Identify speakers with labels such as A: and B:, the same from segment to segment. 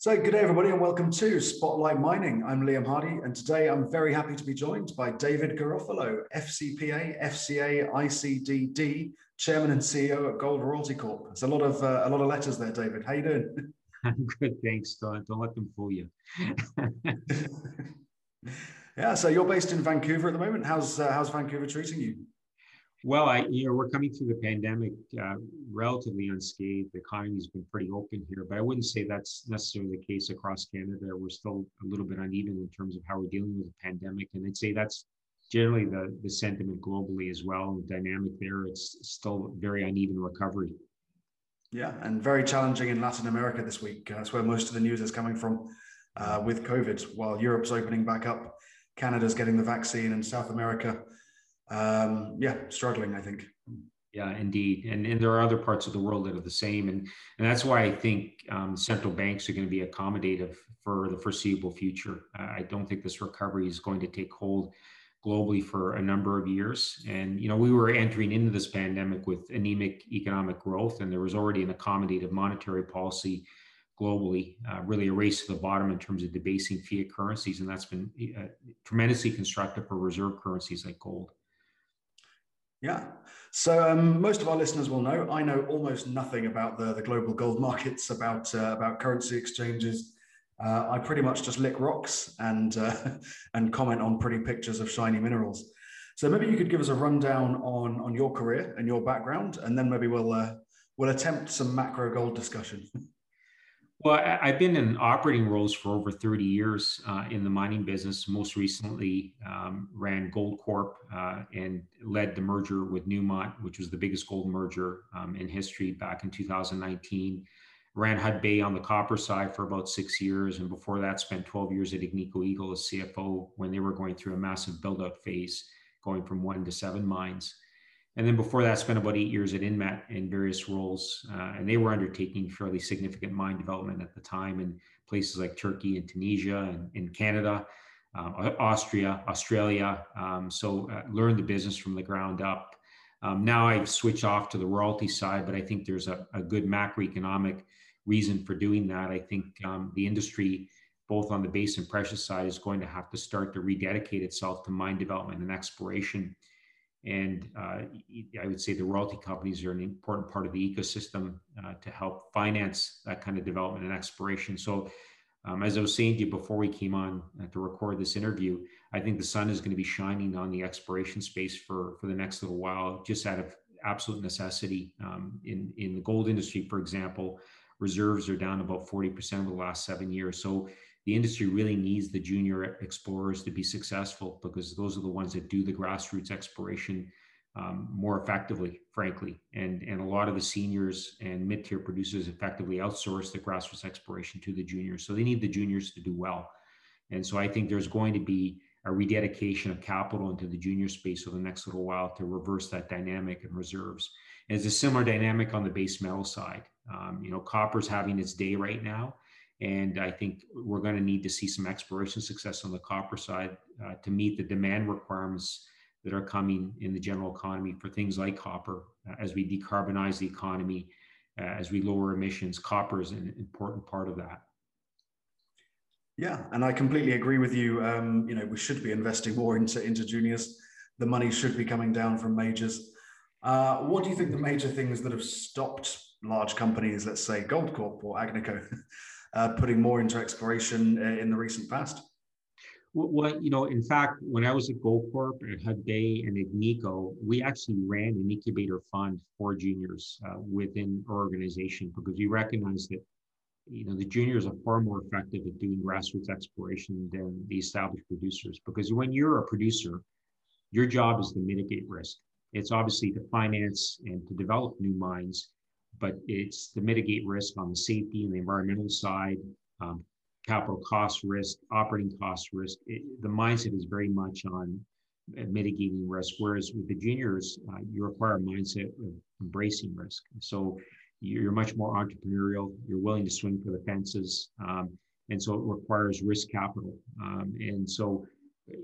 A: So, good day, everybody, and welcome to Spotlight Mining. I'm Liam Hardy, and today I'm very happy to be joined by David Garofalo, FCPA, FCA, ICDD, Chairman and CEO at Gold Royalty Corp. It's a lot of uh, a lot of letters there, David. How you doing?
B: I'm good, thanks. Don't, don't let them fool you.
A: yeah, so you're based in Vancouver at the moment. How's uh, how's Vancouver treating you?
B: Well, I, you know, we're coming through the pandemic uh, relatively unscathed. The economy's been pretty open here, but I wouldn't say that's necessarily the case across Canada. We're still a little bit uneven in terms of how we're dealing with the pandemic, and I'd say that's generally the the sentiment globally as well. And the dynamic there, it's still very uneven recovery.
A: Yeah, and very challenging in Latin America this week. That's where most of the news is coming from uh, with COVID. While Europe's opening back up, Canada's getting the vaccine, and South America um, yeah, struggling, I think.
B: Yeah, indeed. And, and there are other parts of the world that are the same. And, and that's why I think um, central banks are going to be accommodative for the foreseeable future. I don't think this recovery is going to take hold globally for a number of years. And, you know, we were entering into this pandemic with anemic economic growth, and there was already an accommodative monetary policy globally, uh, really a race to the bottom in terms of debasing fiat currencies. And that's been uh, tremendously constructive for reserve currencies like gold.
A: Yeah. So um, most of our listeners will know I know almost nothing about the, the global gold markets, about uh, about currency exchanges. Uh, I pretty much just lick rocks and uh, and comment on pretty pictures of shiny minerals. So maybe you could give us a rundown on on your career and your background, and then maybe we'll uh, we'll attempt some macro gold discussion.
B: Well, I've been in operating roles for over 30 years uh, in the mining business. Most recently, um, ran Goldcorp uh, and led the merger with Newmont, which was the biggest gold merger um, in history back in 2019. Ran Hudbay on the copper side for about six years, and before that, spent 12 years at Agnico Eagle as CFO when they were going through a massive build-out phase, going from one to seven mines. And then before that, I spent about eight years at Inmet in various roles, uh, and they were undertaking fairly significant mine development at the time in places like Turkey and Tunisia and in Canada, um, Austria, Australia. Um, so uh, learned the business from the ground up. Um, now I've switched off to the royalty side, but I think there's a, a good macroeconomic reason for doing that. I think um, the industry, both on the base and precious side, is going to have to start to rededicate itself to mine development and exploration and uh, I would say the royalty companies are an important part of the ecosystem uh, to help finance that kind of development and exploration. So, um, as I was saying to you before we came on uh, to record this interview, I think the sun is going to be shining on the exploration space for, for the next little while, just out of absolute necessity. Um, in, in the gold industry, for example, reserves are down about 40% over the last seven years. So, the industry really needs the junior explorers to be successful because those are the ones that do the grassroots exploration um, more effectively, frankly. And, and a lot of the seniors and mid tier producers effectively outsource the grassroots exploration to the juniors. So they need the juniors to do well. And so I think there's going to be a rededication of capital into the junior space over the next little while to reverse that dynamic in reserves. And it's a similar dynamic on the base metal side. Um, you know, copper's having its day right now. And I think we're going to need to see some exploration success on the copper side uh, to meet the demand requirements that are coming in the general economy for things like copper uh, as we decarbonize the economy, uh, as we lower emissions. Copper is an important part of that.
A: Yeah, and I completely agree with you. Um, you know, we should be investing more into into juniors. The money should be coming down from majors. Uh, what do you think the major things that have stopped large companies, let's say Goldcorp or Agnico, uh, putting more into exploration uh, in the recent past?
B: Well, you know, in fact, when I was at Goldcorp at Hudbay and Agnico, we actually ran an incubator fund for juniors uh, within our organization because we recognized that, you know, the juniors are far more effective at doing grassroots exploration than the established producers. Because when you're a producer, your job is to mitigate risk. It's obviously to finance and to develop new mines, but it's to mitigate risk on the safety and the environmental side, um, capital cost risk, operating cost risk. It, the mindset is very much on uh, mitigating risk, whereas with the juniors, uh, you require a mindset of embracing risk. So you're much more entrepreneurial. You're willing to swing for the fences, um, and so it requires risk capital. Um, and so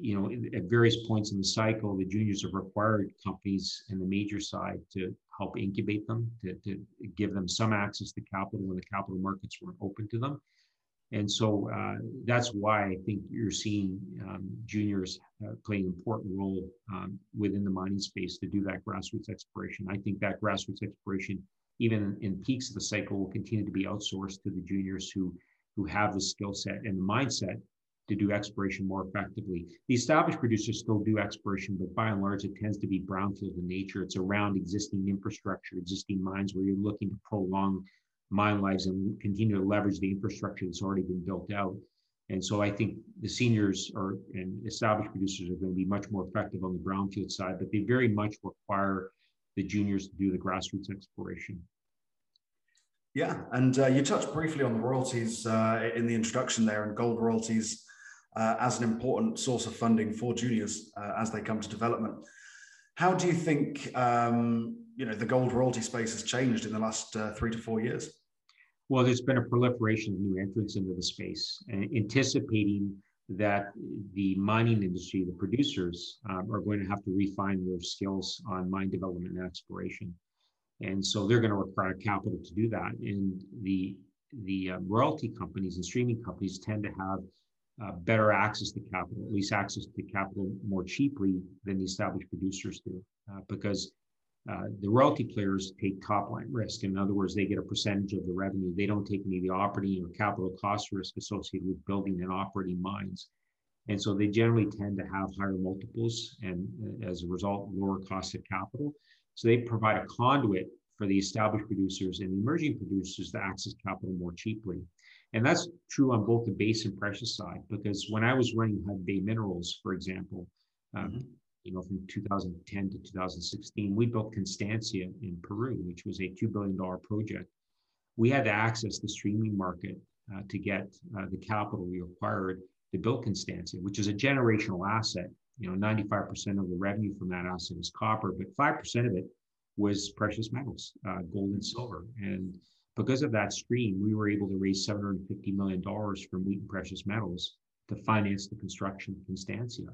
B: you know, at various points in the cycle, the juniors have required companies in the major side to help incubate them, to, to give them some access to capital when the capital markets weren't open to them. And so uh, that's why I think you're seeing um, juniors uh, play an important role um, within the mining space to do that grassroots exploration. I think that grassroots exploration, even in peaks of the cycle, will continue to be outsourced to the juniors who who have the skill set and the mindset to do exploration more effectively. The established producers still do exploration, but by and large, it tends to be brownfield in nature. It's around existing infrastructure, existing mines where you're looking to prolong mine lives and continue to leverage the infrastructure that's already been built out. And so I think the seniors are and established producers are going to be much more effective on the brownfield side, but they very much require the juniors to do the grassroots exploration.
A: Yeah, and uh, you touched briefly on the royalties uh, in the introduction there, and gold royalties uh, as an important source of funding for juniors uh, as they come to development. How do you think um, you know the gold royalty space has changed in the last uh, three to four years?
B: Well, there's been a proliferation of new entrants into the space, anticipating that the mining industry, the producers, um, are going to have to refine their skills on mine development and exploration. And so they're going to require capital to do that. And the the uh, royalty companies and streaming companies tend to have uh, better access to capital, at least access to capital more cheaply than the established producers do, uh, because uh, the royalty players take top line risk. In other words, they get a percentage of the revenue. They don't take any of the operating or capital cost risk associated with building and operating mines. And so they generally tend to have higher multiples and uh, as a result, lower cost of capital. So they provide a conduit for the established producers and emerging producers to access capital more cheaply. And that's true on both the base and precious side, because when I was running Hudbay Minerals, for example, um, mm-hmm you know, from 2010 to 2016, we built Constancia in Peru, which was a $2 billion project. We had to access the streaming market uh, to get uh, the capital we required to build Constancia, which is a generational asset. You know, 95% of the revenue from that asset is copper, but 5% of it was precious metals, uh, gold and silver. And because of that stream, we were able to raise $750 million from Wheaton Precious Metals to finance the construction of Constancia.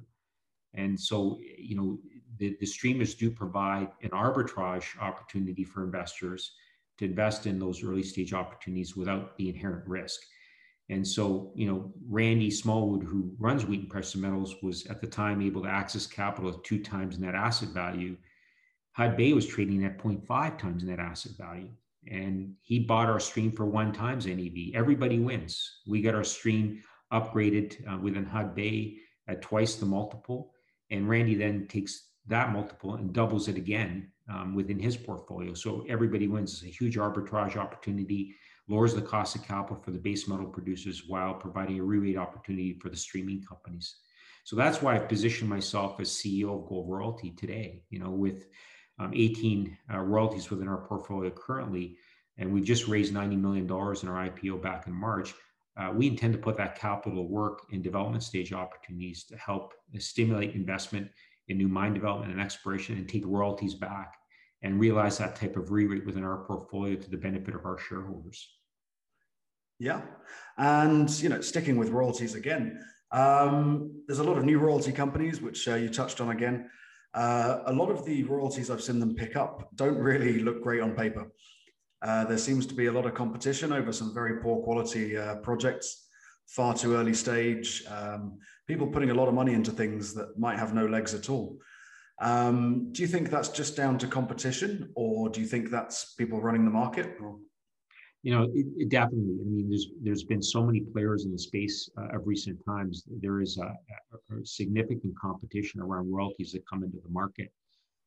B: And so, you know, the, the streamers do provide an arbitrage opportunity for investors to invest in those early stage opportunities without the inherent risk. And so, you know, Randy Smallwood, who runs Wheaton Precious Metals, was at the time able to access capital at two times net asset value. Hudbay was trading at 0.5 times net asset value. And he bought our stream for one times NAV. Everybody wins. We got our stream upgraded uh, within Hudbay at twice the multiple. And Randy then takes that multiple and doubles it again um, within his portfolio. So everybody wins. It's a huge arbitrage opportunity, lowers the cost of capital for the base metal producers while providing a re-rate opportunity for the streaming companies. So that's why I've positioned myself as CEO of Gold Royalty today, you know, with um, 18 uh, royalties within our portfolio currently. And we just raised $90 million in our IPO back in March uh, we intend to put that capital to work in development stage opportunities to help stimulate investment in new mine development and exploration and take royalties back and realize that type of re-rate within our portfolio to the benefit of our shareholders.
A: Yeah, and you know, sticking with royalties again, um, there's a lot of new royalty companies which uh, you touched on again. Uh, a lot of the royalties I've seen them pick up don't really look great on paper. Uh, there seems to be a lot of competition over some very poor quality uh, projects, far too early stage, um, people putting a lot of money into things that might have no legs at all. Um, do you think that's just down to competition, or do you think that's people running the market?
B: You know, it, it definitely. I mean, there's there's been so many players in the space uh, of recent times. There is a, significant competition around royalties that come into the market.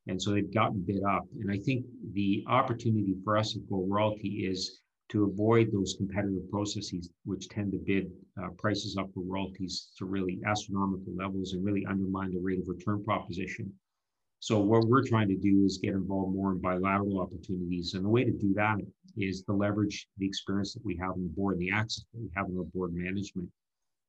B: And so they've gotten bid up. And I think the opportunity for us at Gold Royalty is to avoid those competitive processes, which tend to bid uh, prices up for royalties to really astronomical levels and really undermine the rate of return proposition. So what we're trying to do is get involved more in bilateral opportunities. And the way to do that is to leverage the experience that we have on the board and the access that we have in our board management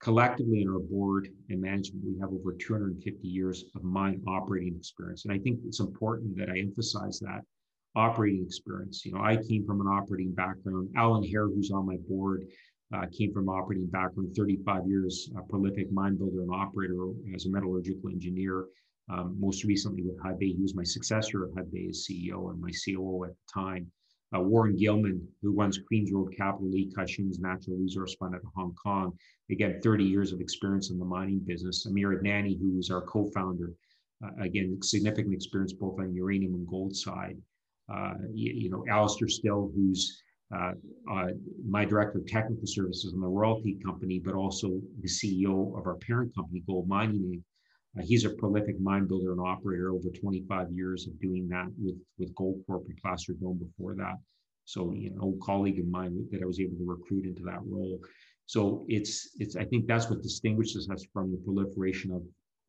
B: collectively in our board and management, we have over 250 years of mine operating experience. And I think it's important that I emphasize that operating experience. You know, I came from an operating background. Alan Hair, who's on my board, uh, came from operating background, 35 years, a prolific mine builder and operator as a metallurgical engineer. Um, most recently with Hudbay, he was my successor at Hudbay as CEO and my COO at the time. Uh, Warren Gilman, who runs Queens Road Capital, Li Ka-shing's Natural Resource Fund out of Hong Kong. Again, 30 years of experience in the mining business. Amir Adnani, who is our co-founder, uh, again, significant experience both on uranium and gold side. Uh, you, you, know, Alastair Still, who's uh, uh, my director of technical services in the royalty company, but also the CEO of our parent company, GoldMining uh, Uh, he's a prolific mine builder and operator, over 25 years of doing that with, with Goldcorp and Placer Dome before that. So, you know, colleague of mine that I was able to recruit into that role. So it's it's I think that's what distinguishes us from the proliferation of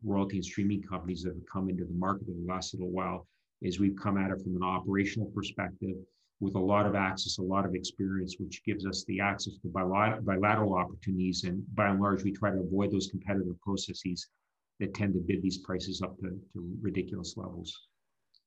B: royalty and streaming companies that have come into the market in the last little while. Is we've come at it from an operational perspective with a lot of access, a lot of experience, which gives us the access to bilateral opportunities. And by and large, we try to avoid those competitive processes that tend to bid these prices up to, to ridiculous levels.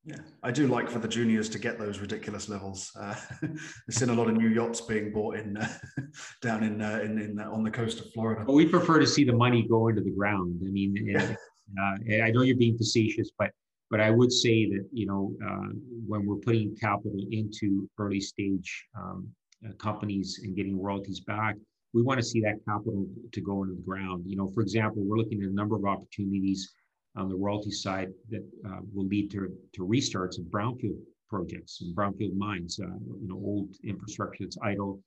A: Yeah, I do like for the juniors to get those ridiculous levels. Uh, I've seen a lot of new yachts being bought in uh, down in, uh, in, in uh, on the coast of Florida.
B: But we prefer to see the money go into the ground. I mean, yeah. Uh, I know you're being facetious, but but I would say that you know uh, when we're putting capital into early stage um, companies and getting royalties back, we want to see that capital to go into the ground. You know, for example, we're looking at a number of opportunities on the royalty side that uh, will lead to, to restarts of brownfield projects and brownfield mines, uh, you know, old infrastructure that's idle.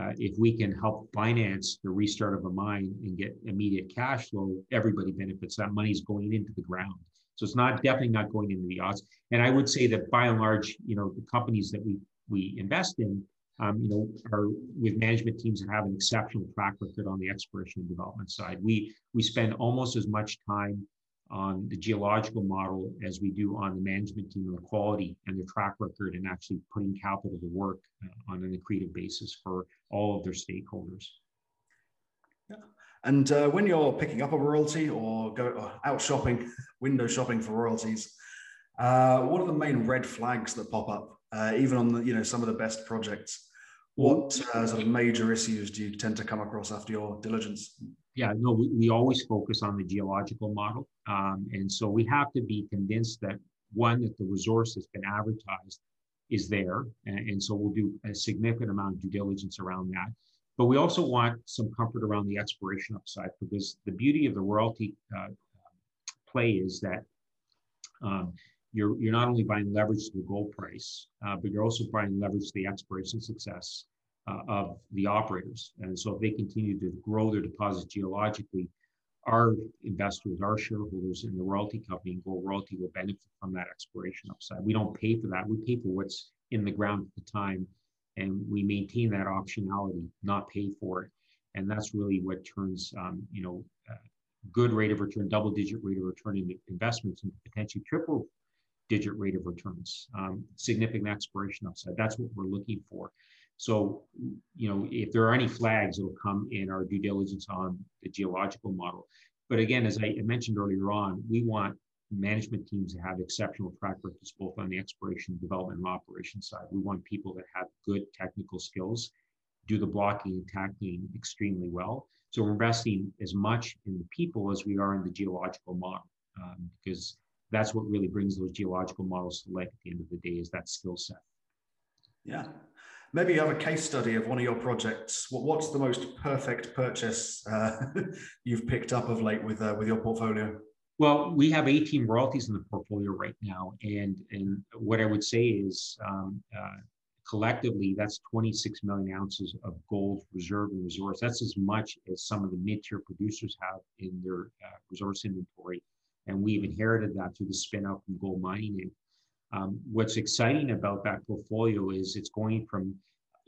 B: Uh, if we can help finance the restart of a mine and get immediate cash flow, everybody benefits. That money's going into the ground. So it's not definitely not going into the odds. And I would say that by and large, you know, the companies that we we invest in um, you know, with management teams that have an exceptional track record on the exploration and development side. We we spend almost as much time on the geological model as we do on the management team and the quality and the track record and actually putting capital to work uh, on an accretive basis for all of their stakeholders.
A: Yeah. And uh, when you're picking up a royalty or go or out shopping, window shopping for royalties, uh, what are the main red flags that pop up, uh, even on the you know some of the best projects? What uh, sort of major issues do you tend to come across after your diligence?
B: Yeah, no, we, we always focus on the geological model. Um, and so we have to be convinced that one, that the resource that's been advertised is there. And, and so we'll do a significant amount of due diligence around that. But we also want some comfort around the exploration upside because the beauty of the royalty uh, play is that um, you're, you're not only buying leverage to the gold price, uh, but you're also buying leverage to the exploration success uh, of the operators. And so if they continue to grow their deposits geologically, our investors, our shareholders in the royalty company and Gold Royalty will benefit from that exploration upside. We don't pay for that. We pay for what's in the ground at the time. And we maintain that optionality, not pay for it. And that's really what turns, um, you know, uh, good rate of return, double digit rate of return in investments and potentially triple digit rate of returns, um, significant exploration upside. That's what we're looking for. So, you know, if there are any flags, it'll come in our due diligence on the geological model. But again, as I mentioned earlier on, we want management teams to have exceptional track records both on the exploration, development, and operation side. We want people that have good technical skills, do the blocking and tackling extremely well. So we're investing as much in the people as we are in the geological model, um, because that's what really brings those geological models to life at the end of the day is that skill set.
A: Yeah. Maybe you have a case study of one of your projects. What's the most perfect purchase uh, you've picked up of late with uh, with your portfolio?
B: Well, we have 18 royalties in the portfolio right now, and and what I would say is um, uh, collectively that's 26 million ounces of gold reserve and resource. That's as much as some of the mid-tier producers have in their uh, resource inventory and we've inherited that through the spin out from GoldMining. Um, what's exciting about that portfolio is it's going from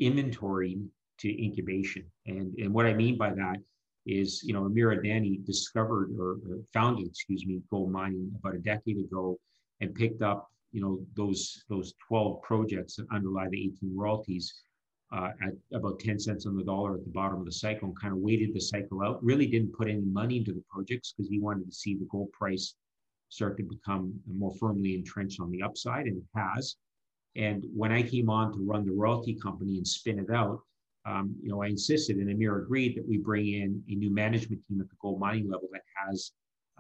B: inventory to incubation. And, and what I mean by that is, you know, Amir Adnani discovered or, or founded, excuse me, GoldMining about a decade ago and picked up, you know, those, those 12 projects that underlie the 18 royalties uh, at about 10 cents on the dollar at the bottom of the cycle and kind of waited the cycle out. Really didn't put any money into the projects because he wanted to see the gold price start to become more firmly entrenched on the upside, and it has. And when I came on to run the royalty company and spin it out, um, you know, I insisted, and Amir agreed that we bring in a new management team at the GoldMining level that has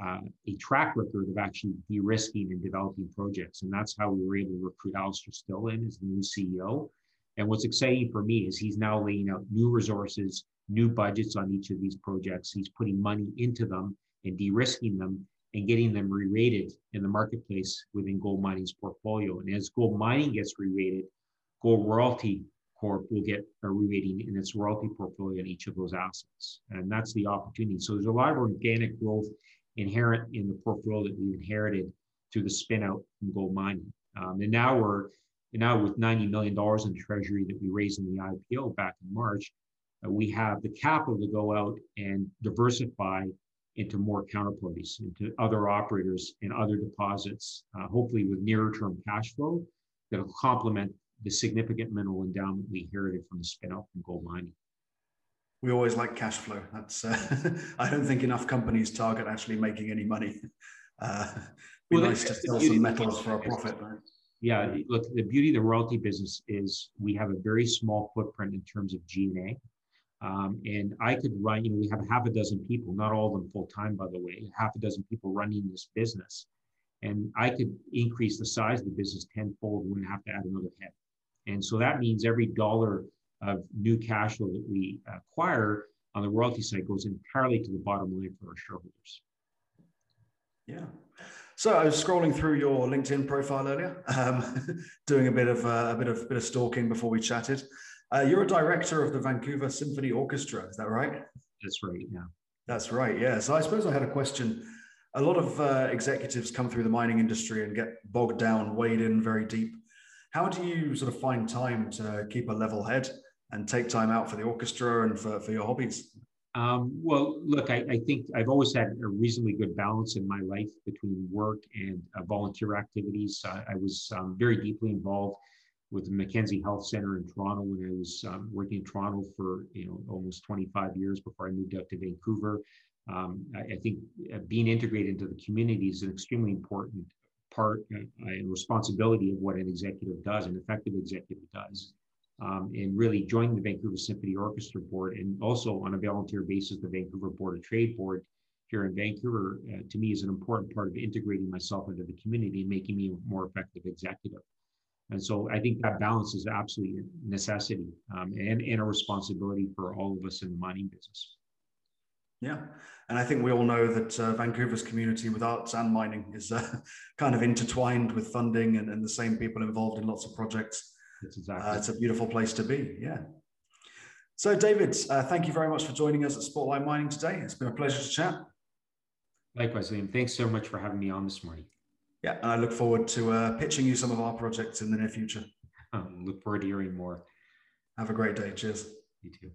B: uh, a track record of actually de-risking and developing projects. And that's how we were able to recruit Alastair Still in as the new CEO And what's exciting for me is he's now laying out new resources, new budgets on each of these projects. He's putting money into them and de-risking them and getting them re-rated in the marketplace within GoldMining's portfolio. And as GoldMining gets re-rated, gold royalty corp will get a re-rating in its royalty portfolio in each of those assets. And that's the opportunity. So there's a lot of organic growth inherent in the portfolio that we've inherited through the spin out from GoldMining. Um, and now we're now with $90 million in treasury that we raised in the IPO back in March, uh, we have the capital to go out and diversify into more counterparties, into other operators and other deposits, uh, hopefully with nearer term cash flow that'll complement the significant mineral endowment we inherited from the spin out from GoldMining.
A: We always like cash flow. That's uh, I don't think enough companies target actually making any money. Uh, be well, nice to sell some metals for a profit, right?
B: Yeah, look, the beauty of the royalty business is we have a very small footprint in terms of G&A. Um, and I could run, you know, we have half a dozen people, not all of them full time, by the way, half a dozen people running this business. And I could increase the size of the business tenfold, wouldn't have to add another head. And so that means every dollar of new cash flow that we acquire on the royalty side goes entirely to the bottom line for our shareholders.
A: Yeah. So I was scrolling through your LinkedIn profile earlier, um, doing a bit of uh, a bit of bit of stalking before we chatted. Uh, you're a director of the Vancouver Symphony Orchestra, is that right?
B: That's right. Yeah.
A: That's right. Yeah. So I suppose I had a question. A lot of uh, executives come through the mining industry and get bogged down, wade in very deep. How do you sort of find time to keep a level head and take time out for the orchestra and for, for your hobbies?
B: Um, well, look, I, I, think I've always had a reasonably good balance in my life between work and uh, volunteer activities. I, I was um, very deeply involved with the Mackenzie Health Center in Toronto when I was um, working in Toronto for you know almost 25 years before I moved out to Vancouver. Um, I, I, think uh, being integrated into the community is an extremely important part uh, and responsibility of what an executive does, an effective executive does um, and really joining the Vancouver Symphony Orchestra Board and also on a volunteer basis, the Vancouver Board of Trade Board here in Vancouver, uh, to me is an important part of integrating myself into the community and making me a more effective executive. And so I think that balance is absolutely a necessity um, and, and a responsibility for all of us in the mining business.
A: Yeah. And I think we all know that uh, Vancouver's community with arts and mining is uh, kind of intertwined with funding and, and the same people involved in lots of projects. It's exactly. Uh, it's a beautiful place to be. Yeah. So, David, uh, thank you very much for joining us at Spotlight Mining today. It's been a pleasure to chat.
B: Likewise, Liam. Thanks so much for having me on this morning.
A: Yeah, and I look forward to uh, pitching you some of our projects in the near future.
B: Um, look forward to hearing more.
A: Have a great day. Cheers.
B: You too.